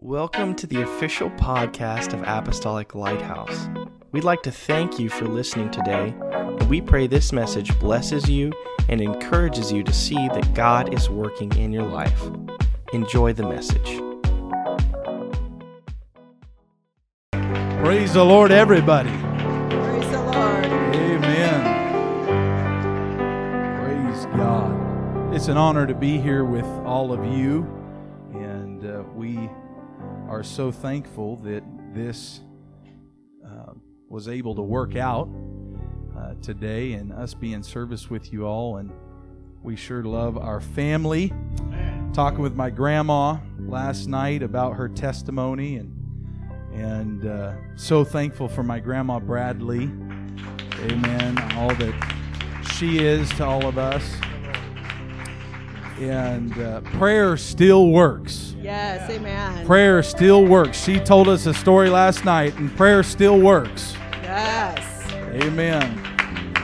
Welcome to the official podcast of Apostolic Lighthouse. We'd like to thank you for listening today, and we pray this message blesses you and encourages you to see that God is working in your life. Enjoy the message. Praise the Lord, everybody. Praise the Lord. Amen. Praise God. It's an honor to be here with all of you, and uh, we are so thankful that this uh, was able to work out uh, today and us be in service with you all. And we sure love our family. Talking with my grandma last night about her testimony and and uh, so thankful for my grandma Bradley. Amen. All that she is to all of us. And uh, prayer still works. Yes, amen. Prayer still works. She told us a story last night, and prayer still works. Yes. Amen.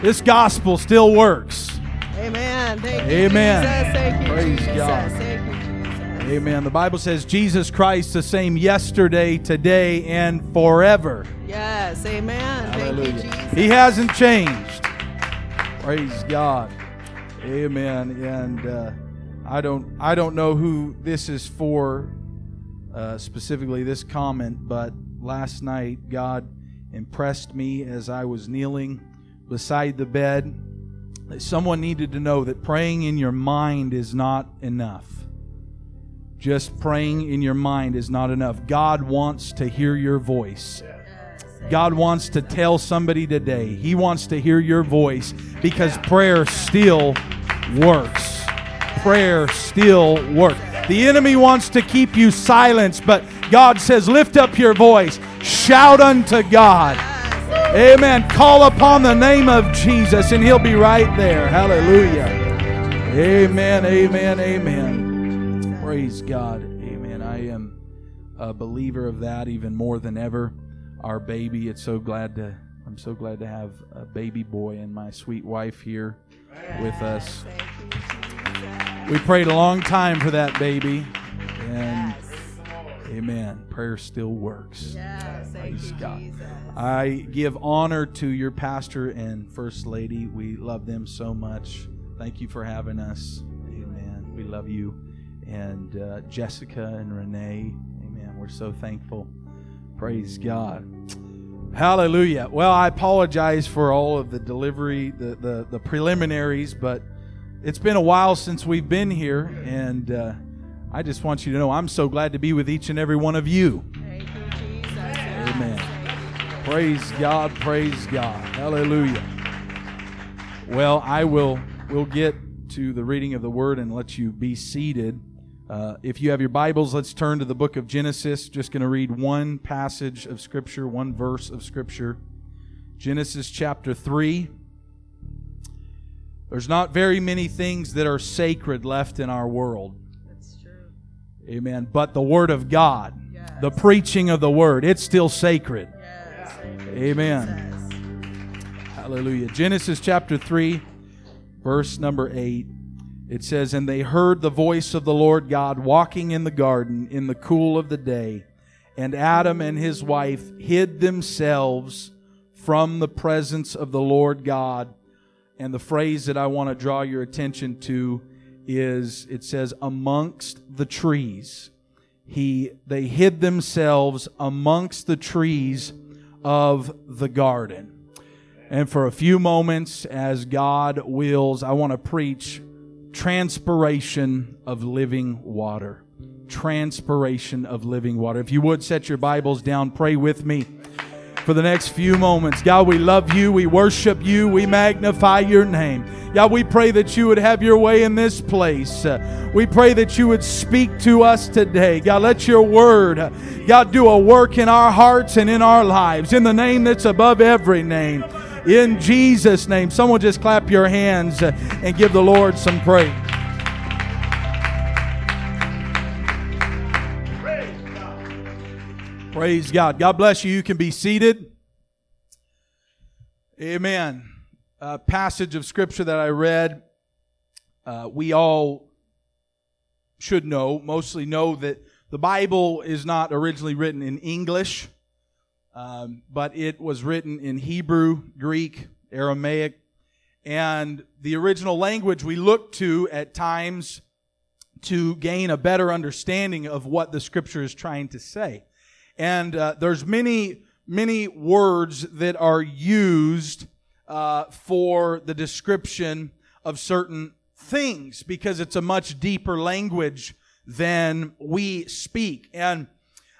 This gospel still works. Amen. Thank you, Amen. Jesus. Thank you, Praise Jesus. God. Thank you, Jesus. Amen. The Bible says Jesus Christ the same yesterday, today, and forever. Yes, amen. Thank you, Jesus. He hasn't changed. Praise God. Amen. And uh, I don't I don't know who this is for uh, specifically this comment, but last night God impressed me as I was kneeling beside the bed that someone needed to know that praying in your mind is not enough. Just praying in your mind is not enough. God wants to hear your voice. God wants to tell somebody today. He wants to hear your voice because prayer still works. Prayer still works. The enemy wants to keep you silenced, but God says, Lift up your voice, shout unto God. Amen. Call upon the name of Jesus, and He'll be right there. Hallelujah. Amen. Amen. Amen. Praise God. Amen. I am a believer of that even more than ever our baby. It's so glad to I'm so glad to have a baby boy and my sweet wife here with us. Thank you, Jesus. We prayed a long time for that baby, and Yes. Amen. Prayer still works. Yes. Praise you, God. Jesus. I give honor to your pastor and first lady. We love them so much. Thank you for having us. Amen. We love you. And uh, Jessica and Renee. Amen. We're so thankful. Praise God. Hallelujah. Well, I apologize for all of the delivery, the, the, the preliminaries, but it's been a while since we've been here. And uh, I just want you to know I'm so glad to be with each and every one of you. You. Amen. Yes. Praise God, praise God. Hallelujah. Well, I will will get to the reading of the word and let you be seated. Uh, if you have your Bibles, let's turn to the book of Genesis. Just going to read one passage of Scripture, one verse of Scripture. Genesis chapter 3. There's not very many things that are sacred left in our world. That's true. Amen. But the Word of God, Yes. the preaching of the Word, it's still sacred. Yes. Amen. Jesus. Hallelujah. Genesis chapter 3, verse number 8. It says, And they heard the voice of the Lord God walking in the garden in the cool of the day. And Adam and his wife hid themselves from the presence of the Lord God. And the phrase that I want to draw your attention to is it says, amongst the trees. He, they hid themselves amongst the trees of the garden. And for a few moments, as God wills, I want to preach transpiration of living water. Transpiration of living water. If you would set your Bibles down, pray with me for the next few moments. God, we love you. We worship you. We magnify your name. God, we pray that you would have your way in this place. We pray that you would speak to us today. God, let your word, God, do a work in our hearts and in our lives in the name that's above every name. In Jesus' name. Someone just clap your hands and give the Lord some praise. Praise God. God bless you. You can be seated. Amen. A passage of scripture that I read. Uh, we all should know, mostly know that the Bible is not originally written in English, um, but it was written in Hebrew, Greek, Aramaic, and the original language we look to at times to gain a better understanding of what the scripture is trying to say. And uh, there's many, many words that are used uh, for the description of certain things because it's a much deeper language than we speak. And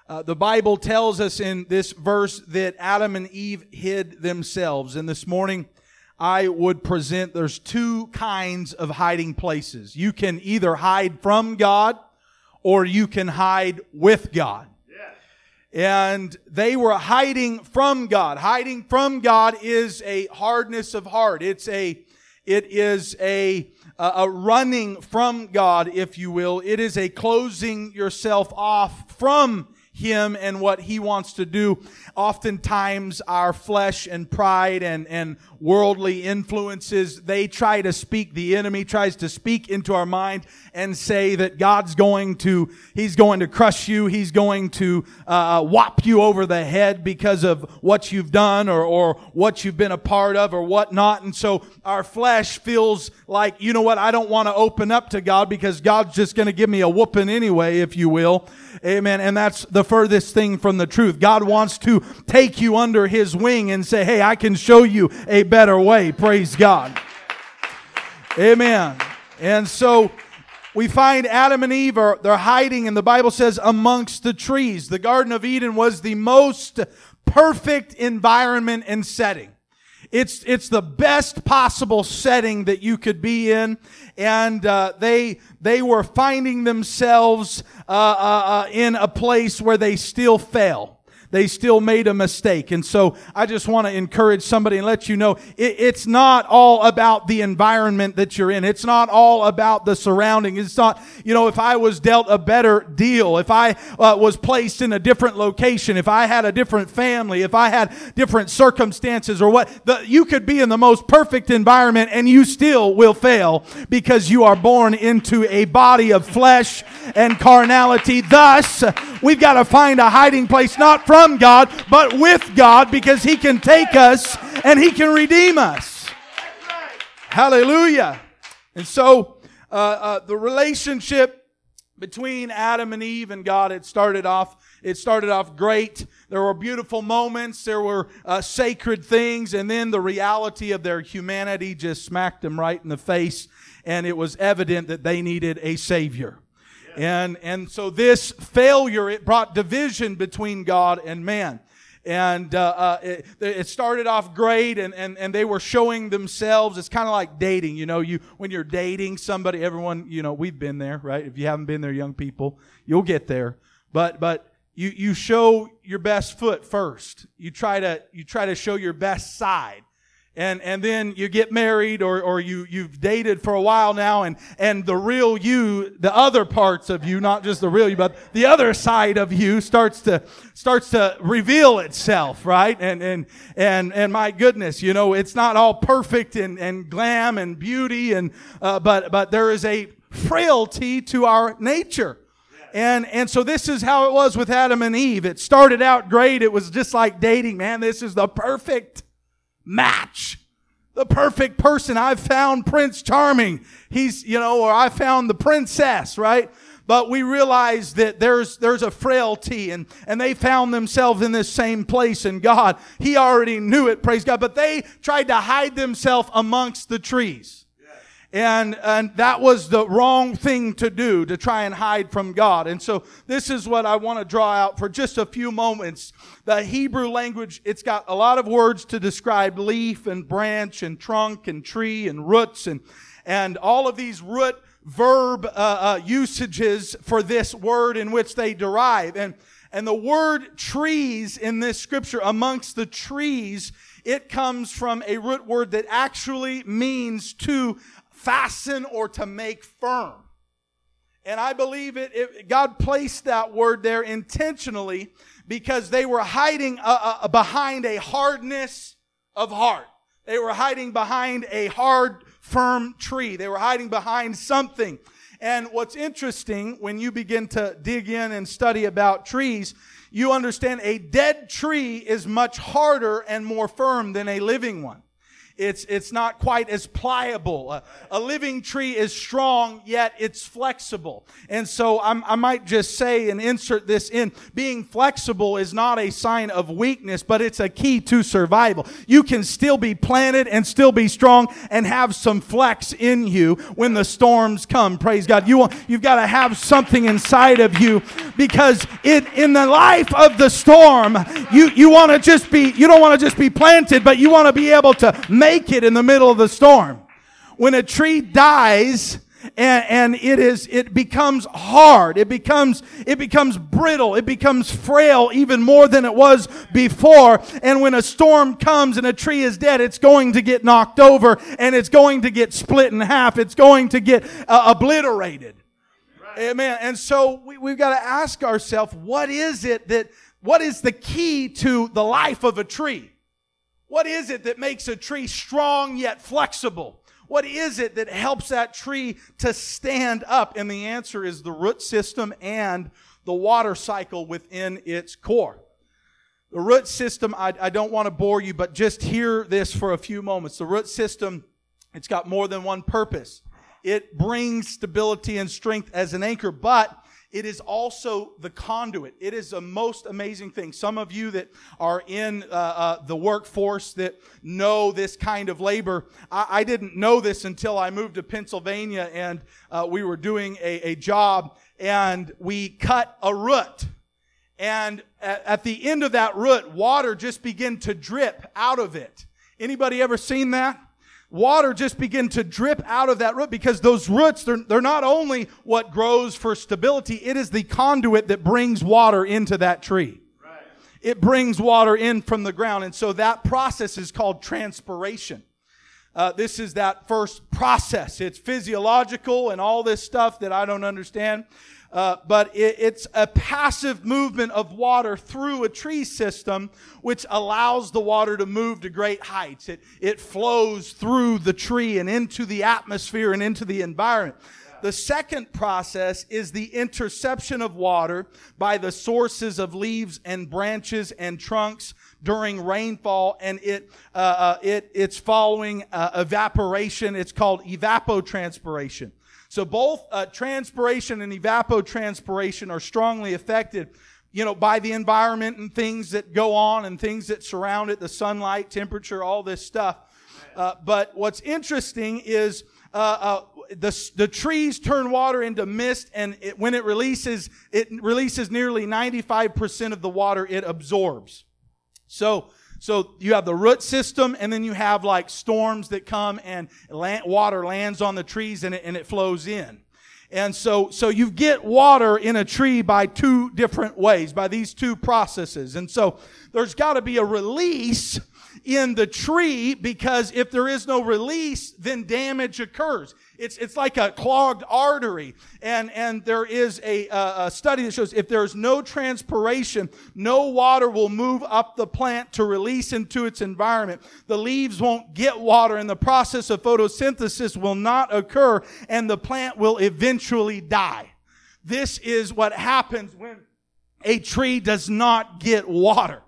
uh, the Bible tells us in this verse that Adam and Eve hid themselves. And this morning, I would present there's two kinds of hiding places. You can either hide from God or you can hide with God. And they were hiding from God. Hiding from God is a hardness of heart. It's a, it is a, a running from God, if you will. It is a closing yourself off from him and what he wants to do. Oftentimes our flesh and pride and, and worldly influences, they try to speak, the enemy tries to speak into our mind and say that God's going to, he's going to crush you, he's going to uh, whop you over the head because of what you've done or, or what you've been a part of or whatnot. And so our flesh feels like, you know what, I don't want to open up to God because God's just going to give me a whooping anyway, if you will. Amen. And that's the furthest thing from the truth. God wants to take you under his wing and say, hey, I can show you a better way. Praise God. Amen. And so we find Adam and Eve are they're hiding, and the Bible says amongst the trees. The Garden of Eden was the most perfect environment and setting. It's, it's the best possible setting that you could be in. And, uh, they, they were finding themselves, uh, uh, uh, in a place where they still fail they still made a mistake. And so I just want to encourage somebody and let you know it, it's not all about the environment that you're in. It's not all about the surrounding. It's not, you know, if I was dealt a better deal, if I uh, was placed in a different location, if I had a different family, if I had different circumstances or what, the, you could be in the most perfect environment and you still will fail because you are born into a body of flesh and carnality. Thus, we've got to find a hiding place, not from God, but with God because He can take us and He can redeem us. Hallelujah. And so, uh, uh, the relationship between Adam and Eve and God, it started off, it started off great. There were beautiful moments. There were uh, sacred things. And then the reality of their humanity just smacked them right in the face. And it was evident that they needed a savior. And, and so this failure, it brought division between God and man. And uh, uh, it, it, started off great, and, and, and they were showing themselves. It's kind of like dating, you know. You when you're dating somebody, everyone, you know, we've been there, right? If you haven't been there, young people, you'll get there. But but you you show your best foot first. You try to you try to show your best side and and then you get married or or you you've dated for a while now and and the real you the other parts of you not just the real you but the other side of you starts to starts to reveal itself right and and and and my goodness you know it's not all perfect and and glam and beauty and uh, but but there is a frailty to our nature and, and so this is how it was with Adam and Eve. It started out great. It was just like dating, man. This is the perfect match. The perfect person. I've found Prince Charming. He's, you know, or I found the princess, right? But we realize that there's, there's a frailty and, and they found themselves in this same place and God, He already knew it, praise God, but they tried to hide themselves amongst the trees. And, and that was the wrong thing to do, to try and hide from God. And so this is what I want to draw out for just a few moments. The Hebrew language, it's got a lot of words to describe leaf and branch and trunk and tree and roots and, and all of these root verb uh, uh, usages for this word in which they derive. And, and the word trees in this scripture, amongst the trees, it comes from a root word that actually means to fasten or to make firm. And I believe it, it God placed that word there intentionally because they were hiding uh, uh, behind a hardness of heart. They were hiding behind a hard, firm tree. They were hiding behind something. And what's interesting when you begin to dig in and study about trees, you understand a dead tree is much harder and more firm than a living one. It's, it's not quite as pliable. A, a living tree is strong, yet it's flexible. And so I'm, i might just say and insert this in. Being flexible is not a sign of weakness, but it's a key to survival. You can still be planted and still be strong and have some flex in you when the storms come. Praise God. You, you've got to have something inside of you because it, in the life of the storm, you, you want to just be, you don't want to just be planted, but you want to be able to make it in the middle of the storm. When a tree dies, and, and, it is it becomes hard it becomes it becomes brittle it becomes frail even more than it was before. And when a storm comes and a tree is dead it's going to get knocked over and it's going to get split in half. It's going to get uh, obliterated. Amen. And so we, we've got to ask ourselves what is it that what is the key to the life of a tree what is it that makes a tree strong yet flexible? What is it that helps that tree to stand up? And the answer is the root system and the water cycle within its core. The root system, I, I don't want to bore you, but just hear this for a few moments. The root system, it's got more than one purpose. It brings stability and strength as an anchor, but it is also the conduit. It is a most amazing thing. Some of you that are in uh, uh, the workforce that know this kind of labor, I, I, didn't know this until I moved to Pennsylvania and uh, we were doing a, a, job and we cut a root. And at, at the end of that root, water just began to drip out of it. Anybody ever seen that? Water just begin to drip out of that root because those roots, they're, they're not only what grows for stability, it is the conduit that brings water into that tree. Right. It brings water in from the ground. And so that process is called transpiration. Uh, this is that first process. It's physiological and all this stuff that I don't understand. Uh, but it, it's a passive movement of water through a tree system, which allows the water to move to great heights. It, it flows through the tree and into the atmosphere and into the environment. The second process is the interception of water by the sources of leaves and branches and trunks during rainfall, and it, uh, uh, it it's following uh, evaporation. It's called evapotranspiration. So both uh, transpiration and evapotranspiration are strongly affected, you know, by the environment and things that go on and things that surround it, the sunlight, temperature, all this stuff. Uh, but what's interesting is uh, uh, the, the trees turn water into mist, and it, when it releases, it releases nearly 95% of the water it absorbs. So so you have the root system, and then you have like storms that come and land, water lands on the trees and it, and it flows in. And so, so you get water in a tree by two different ways, by these two processes. And so there's got to be a release in the tree because if there is no release, then damage occurs. It's, it's like a clogged artery. And, and there is a, a study that shows if there's no transpiration, no water will move up the plant to release into its environment. The leaves won't get water and the process of photosynthesis will not occur and the plant will eventually die. This is what happens when a tree does not get water.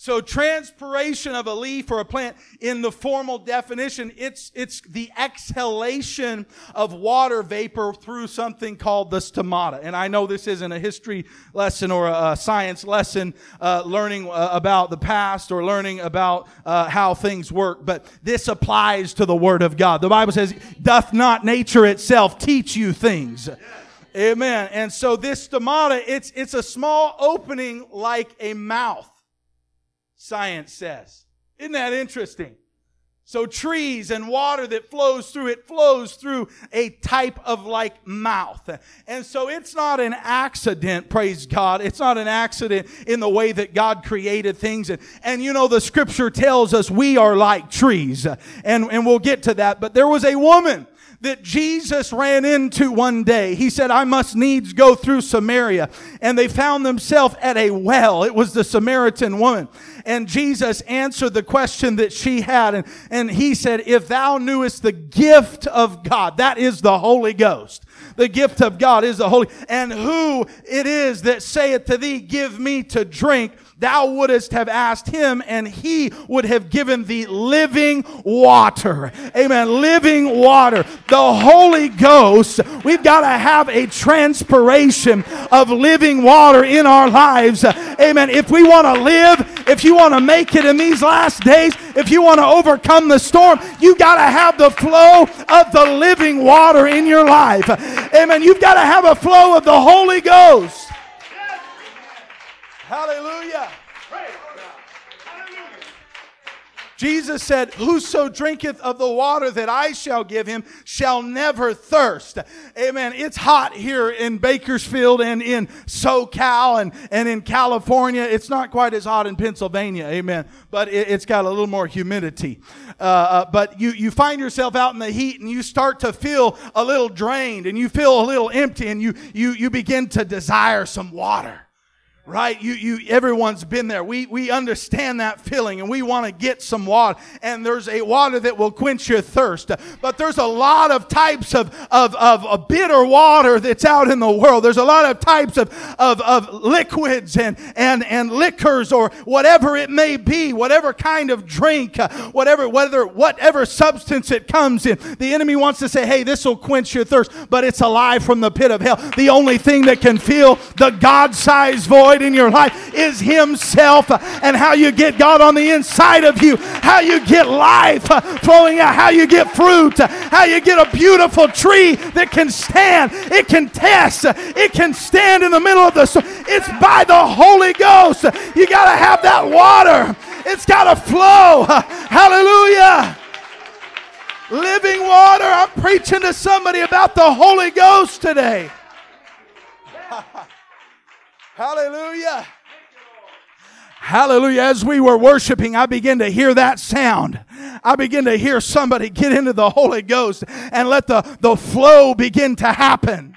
So transpiration of a leaf or a plant in the formal definition, it's, it's the exhalation of water vapor through something called the stomata. And I know this isn't a history lesson or a, science lesson, uh, learning uh, about the past or learning about uh, how things work, but this applies to the Word of God. The Bible says, doth not nature itself teach you things? Amen. And so this stomata, it's, it's a small opening like a mouth science says. Isn't that interesting? So trees and water that flows through it flows through a type of like mouth. And so it's not an accident, praise God. It's not an accident in the way that God created things. And, and you know, the scripture tells us we are like trees. And, and we'll get to that. But there was a woman that Jesus ran into one day. He said, I must needs go through Samaria. And they found themselves at a well. It was the Samaritan woman. And Jesus answered the question that she had. And, and he said, If thou knewest the gift of God, that is the Holy Ghost. The gift of God is the Holy. And who it is that saith to thee, Give me to drink, thou wouldest have asked him, and he would have given thee living water. Amen. Living water. The Holy Ghost, we've got to have a transpiration of living water in our lives. Amen. If we want to live, if you want to make it in these last days, if you want to overcome the storm, you got to have the flow of the living water in your life. Amen. You've got to have a flow of the Holy Ghost. Hallelujah. Jesus said, Whoso drinketh of the water that I shall give him shall never thirst. Amen. It's hot here in Bakersfield and in SoCal and, and in California. It's not quite as hot in Pennsylvania. Amen. But it, has got a little more humidity. Uh, uh, but you, you find yourself out in the heat and you start to feel a little drained and you feel a little empty and you, you, you begin to desire some water right? You you everyone's been there. We we understand that feeling and we want to get some water. And there's a water that will quench your thirst. But there's a lot of types of of of, of bitter water that's out in the world. There's a lot of types of of of liquids and and and liquors or whatever it may be whatever kind of drink uh, whatever whether whatever substance it comes in. The enemy wants to say hey this will quench your thirst but it's a lie from the pit of hell. The only thing that can fill the god-sized void in your life is Himself and how you get God on the inside of you, how you get life flowing out, how you get fruit, how you get a beautiful tree that can stand, it can test, it can stand in the middle of the. It's by the Holy Ghost. You got to have that water, it's got to flow. Hallelujah living water. I'm preaching to somebody about the Holy Ghost today. Hallelujah. Hallelujah. As we were worshiping, I began to hear that sound. I began to hear somebody get into the Holy Ghost and let the, the flow begin to happen.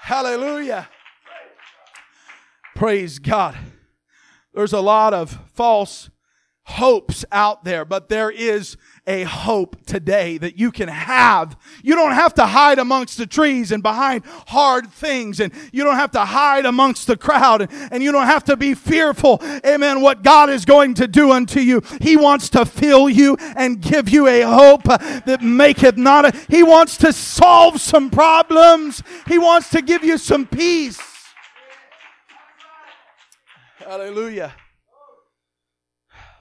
Hallelujah. Praise God. There's a lot of false hopes out there, but there is a hope today that you can have. You don't have to hide amongst the trees and behind hard things, and you don't have to hide amongst the crowd, and, and you don't have to be fearful, amen, what God is going to do unto you. He wants to fill you and give you a hope that maketh not. A, he wants to solve some problems, He wants to give you some peace. Hallelujah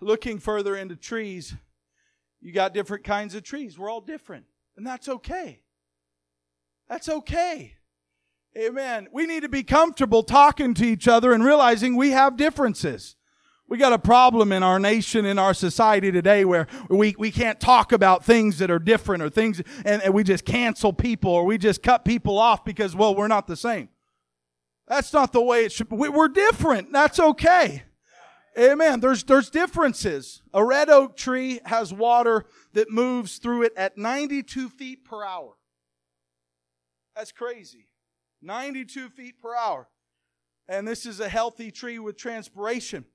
looking further into trees, you got different kinds of trees. We're all different, and that's okay. That's okay. Amen. We need to be comfortable talking to each other and realizing we have differences. We got a problem in our nation, in our society today where we, we can't talk about things that are different or things, and, and we just cancel people or we just cut people off because, well, we're not the same. That's not the way it should be. We're different. That's okay. Amen. There's, there's differences. A red oak tree has water that moves through it at 92 feet per hour. That's crazy. 92 feet per hour. And this is a healthy tree with transpiration.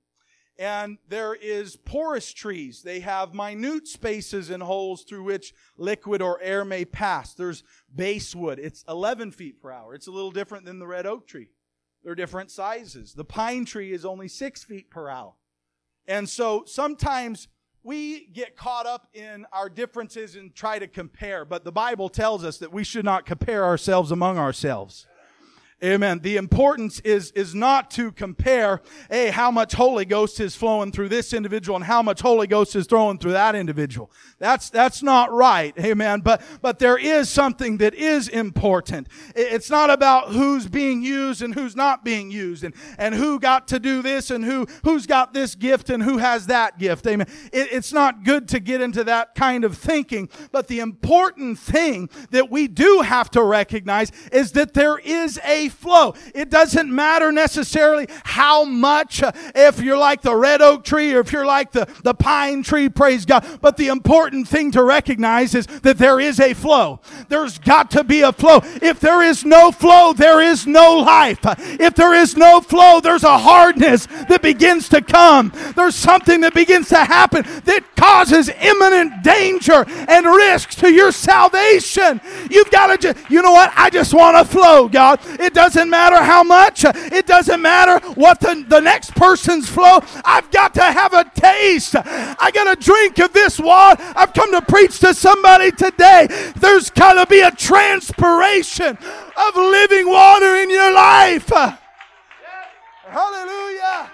And there is porous trees. They have minute spaces and holes through which liquid or air may pass. There's basswood. It's 11 feet per hour. It's a little different than the red oak tree. They're different sizes. The pine tree is only six feet per hour. And so sometimes we get caught up in our differences and try to compare, but the Bible tells us that we should not compare ourselves among ourselves. Amen. The importance is, is not to compare, hey, how much Holy Ghost is flowing through this individual and how much Holy Ghost is throwing through that individual. That's, that's not right. Amen. But, but there is something that is important. It's not about who's being used and who's not being used and, and who got to do this and who, who's got this gift and who has that gift. Amen. It, it's not good to get into that kind of thinking. But the important thing that we do have to recognize is that there is a flow. It doesn't matter necessarily how much, uh, if you're like the red oak tree or if you're like the, the pine tree, praise God. But the important thing to recognize is that there is a flow. There's got to be a flow. If there is no flow, there is no life. If there is no flow, there's a hardness that begins to come. There's something that begins to happen that causes imminent danger and risks to your salvation. You've got to just, you know what? I just want to flow, God. It doesn't matter how much, it doesn't matter what the, the next person's flow. I've got to have a taste. I got to drink of this water. I've come to preach to somebody today. There's got to be a transpiration of living water in your life. Hallelujah.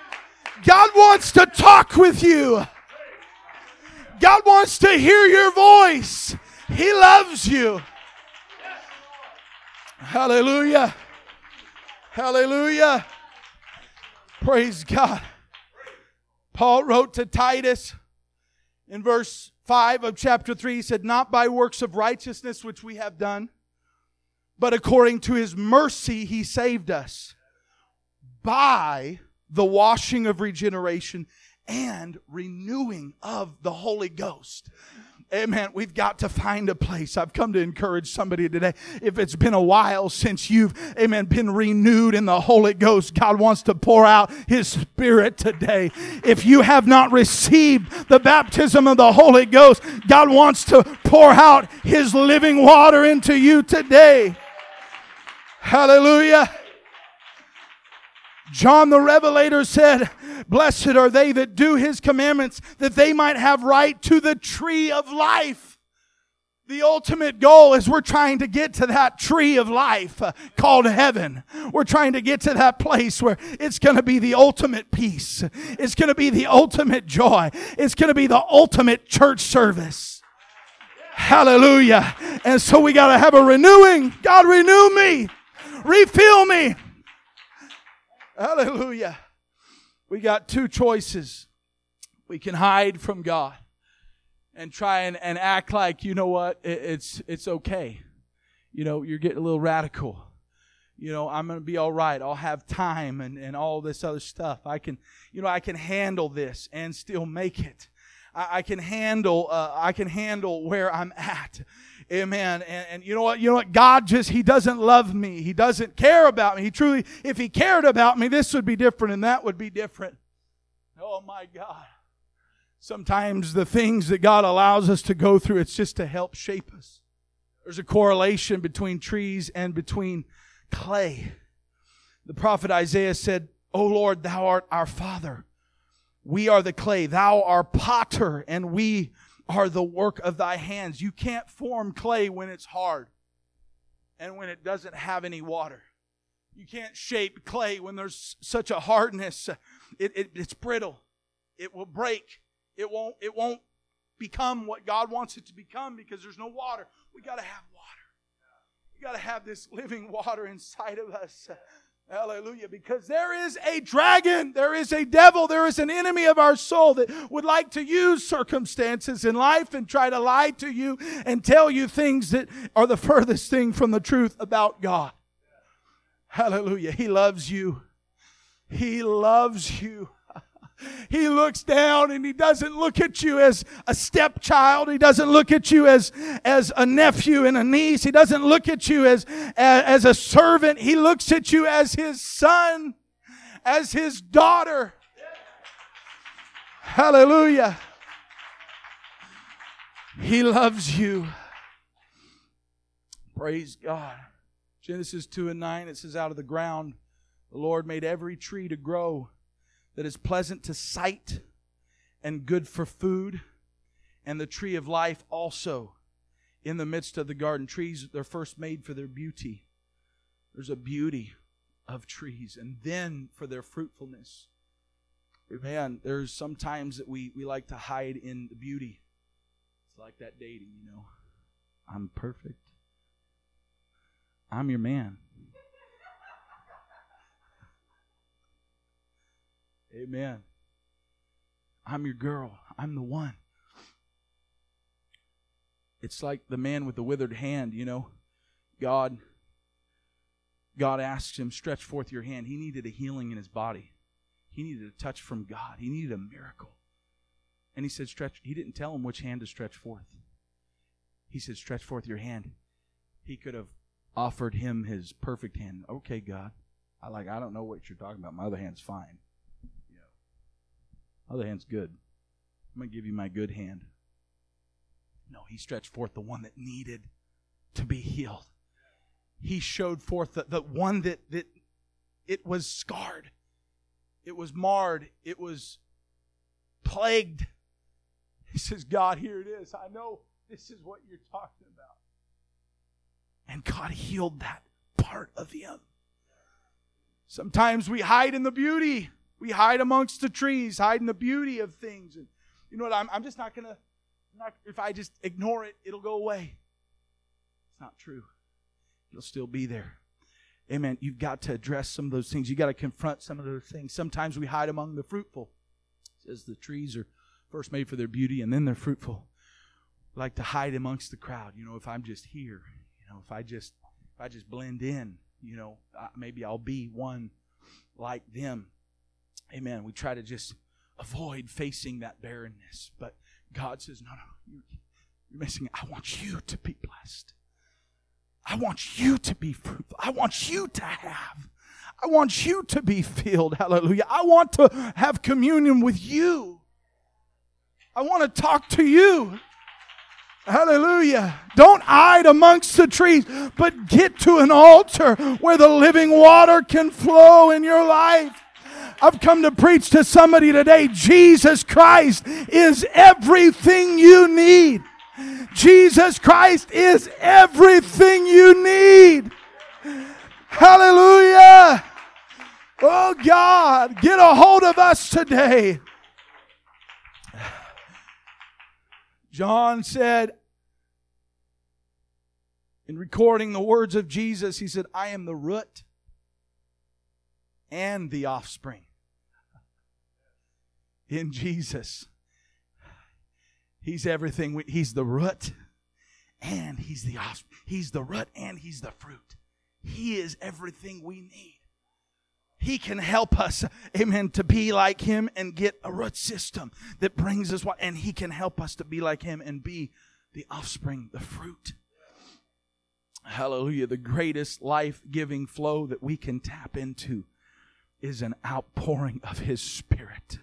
God wants to talk with you. God wants to hear your voice. He loves you. Hallelujah. Hallelujah. Praise God. Paul wrote to Titus in verse 5 of chapter 3. He said, Not by works of righteousness which we have done, but according to his mercy he saved us by the washing of regeneration and renewing of the Holy Ghost. Amen. We've got to find a place. I've come to encourage somebody today. If it's been a while since you've, amen, been renewed in the Holy Ghost, God wants to pour out His Spirit today. If you have not received the baptism of the Holy Ghost, God wants to pour out His living water into you today. Hallelujah. John the Revelator said, Blessed are they that do his commandments, that they might have right to the tree of life. The ultimate goal is we're trying to get to that tree of life uh, called heaven. We're trying to get to that place where it's going to be the ultimate peace. It's going to be the ultimate joy. It's going to be the ultimate church service. Hallelujah. And so we got to have a renewing. God, renew me. Refill me. Hallelujah. We got two choices. We can hide from God and try and, and act like, you know what, it, it's, it's okay. You know, you're getting a little radical. You know, I'm going to be all right. I'll have time and, and all this other stuff. I can, you know, I can handle this and still make it. I, can handle, uh, I can handle where I'm at. Amen. And, and you know what? You know what? God just, He doesn't love me. He doesn't care about me. He truly, if He cared about me, this would be different and that would be different. Oh my God. Sometimes the things that God allows us to go through, it's just to help shape us. There's a correlation between trees and between clay. The prophet Isaiah said, O Lord, thou art our father. We are the clay. Thou art potter, and we are the work of thy hands. You can't form clay when it's hard and when it doesn't have any water. You can't shape clay when there's such a hardness. It, it, it's brittle. It will break. It won't, it won't become what God wants it to become because there's no water. We got to have water. We got to have this living water inside of us. Hallelujah. Because there is a dragon, there is a devil, there is an enemy of our soul that would like to use circumstances in life and try to lie to you and tell you things that are the furthest thing from the truth about God. Hallelujah. He loves you. He loves you. He looks down and he doesn't look at you as a stepchild. He doesn't look at you as, as a nephew and a niece. He doesn't look at you as, as, as a servant. He looks at you as his son, as his daughter. Hallelujah. He loves you. Praise God. Genesis 2 and 9, it says, Out of the ground the Lord made every tree to grow that is pleasant to sight and good for food, and the tree of life also in the midst of the garden. Trees, they're first made for their beauty. There's a beauty of trees, and then for their fruitfulness. Man, there's sometimes that we, we like to hide in the beauty. It's like that dating, you know. I'm perfect. I'm your man. Amen. I'm your girl. I'm the one. It's like the man with the withered hand, you know. God God asks him, Stretch forth your hand. He needed a healing in his body. He needed a touch from God. He needed a miracle. And he said, Stretch. He didn't tell him which hand to stretch forth. He said, Stretch forth your hand. He could have offered him his perfect hand. Okay, God. I like I don't know what you're talking about. My other hand's fine. Other hand's good. I'm gonna give you my good hand. No, he stretched forth the one that needed to be healed. He showed forth the, the one that, that it was scarred, it was marred, it was plagued. He says, God, here it is. I know this is what you're talking about. And God healed that part of him. Sometimes we hide in the beauty. We hide amongst the trees, hide in the beauty of things. And you know what? I'm, I'm just not going to, if I just ignore it, it'll go away. It's not true. It'll still be there. Amen. You've got to address some of those things. You've got to confront some of those things. Sometimes we hide among the fruitful. It says the trees are first made for their beauty and then they're fruitful. We like to hide amongst the crowd. You know, if I'm just here, you know, if I just if I just blend in, you know, maybe I'll be one like them. Amen. We try to just avoid facing that barrenness, but God says, "No, no, you're missing it. I want you to be blessed. I want you to be fruitful. I want you to have. I want you to be filled. Hallelujah. I want to have communion with you. I want to talk to you. Hallelujah. Don't hide amongst the trees, but get to an altar where the living water can flow in your life. I've come to preach to somebody today. Jesus Christ is everything you need. Jesus Christ is everything you need. Hallelujah. Oh God, get a hold of us today. John said, in recording the words of Jesus, he said, I am the root and the offspring. In Jesus, He's everything. He's the root and He's the offspring. He's the root and He's the fruit. He is everything we need. He can help us, amen, to be like Him and get a root system that brings us what, and He can help us to be like Him and be the offspring, the fruit. Hallelujah. The greatest life giving flow that we can tap into is an outpouring of His Spirit.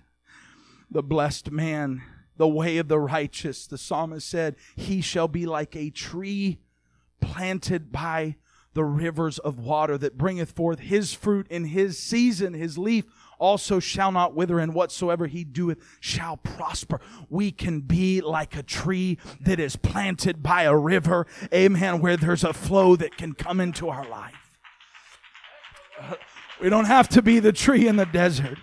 The blessed man, the way of the righteous, the psalmist said, He shall be like a tree planted by the rivers of water that bringeth forth his fruit in his season. His leaf also shall not wither, and whatsoever he doeth shall prosper. We can be like a tree that is planted by a river, amen, where there's a flow that can come into our life. We don't have to be the tree in the desert.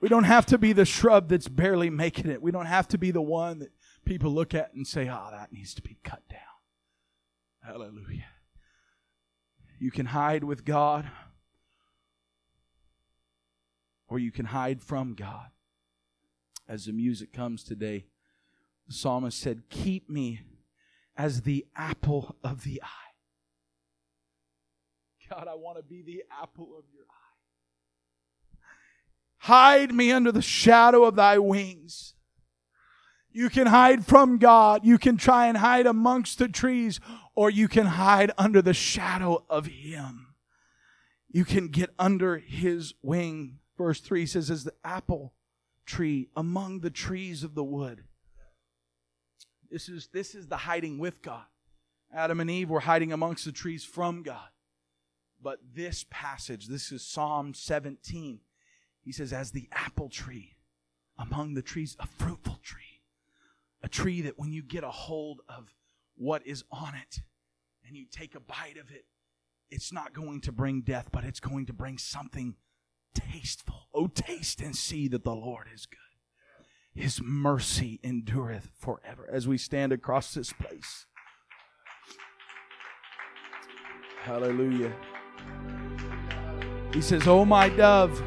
We don't have to be the shrub that's barely making it. We don't have to be the one that people look at and say, oh, that needs to be cut down. Hallelujah. You can hide with God, or you can hide from God. As the music comes today, the psalmist said, Keep me as the apple of the eye. God, I want to be the apple of your eye. Hide me under the shadow of thy wings. You can hide from God. You can try and hide amongst the trees, or you can hide under the shadow of Him. You can get under His wing. Verse 3 says, as the apple tree among the trees of the wood. This is, this is the hiding with God. Adam and Eve were hiding amongst the trees from God. But this passage, this is Psalm 17. He says, as the apple tree among the trees, a fruitful tree a tree that when you get a hold of what is on it and you take a bite of it, it's not going to bring death, but it's going to bring something tasteful. Oh, taste and see that the Lord is good. His mercy endureth forever. As we stand across this place. Hallelujah. He says, Oh, my dove,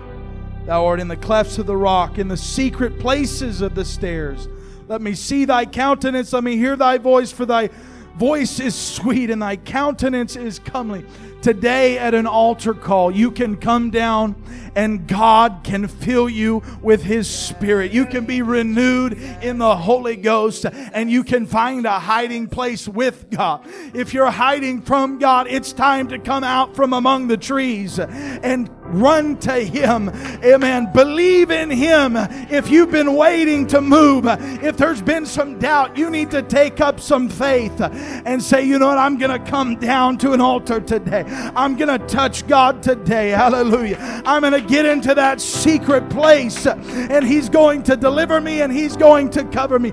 thou art in the clefts of the rock, in the secret places of the stairs. Let me see thy countenance. Let me hear thy voice, for thy voice is sweet and thy countenance is comely. Today, at an altar call, you can come down and God can fill you with His Spirit. You can be renewed in the Holy Ghost and you can find a hiding place with God. If you're hiding from God, it's time to come out from among the trees and run to Him. Amen. Believe in Him. If you've been waiting to move, if there's been some doubt, you need to take up some faith and say, you know what, I'm going to come down to an altar today. I'm going to touch God today. Hallelujah. I'm going to get into that secret place and He's going to deliver me and He's going to cover me.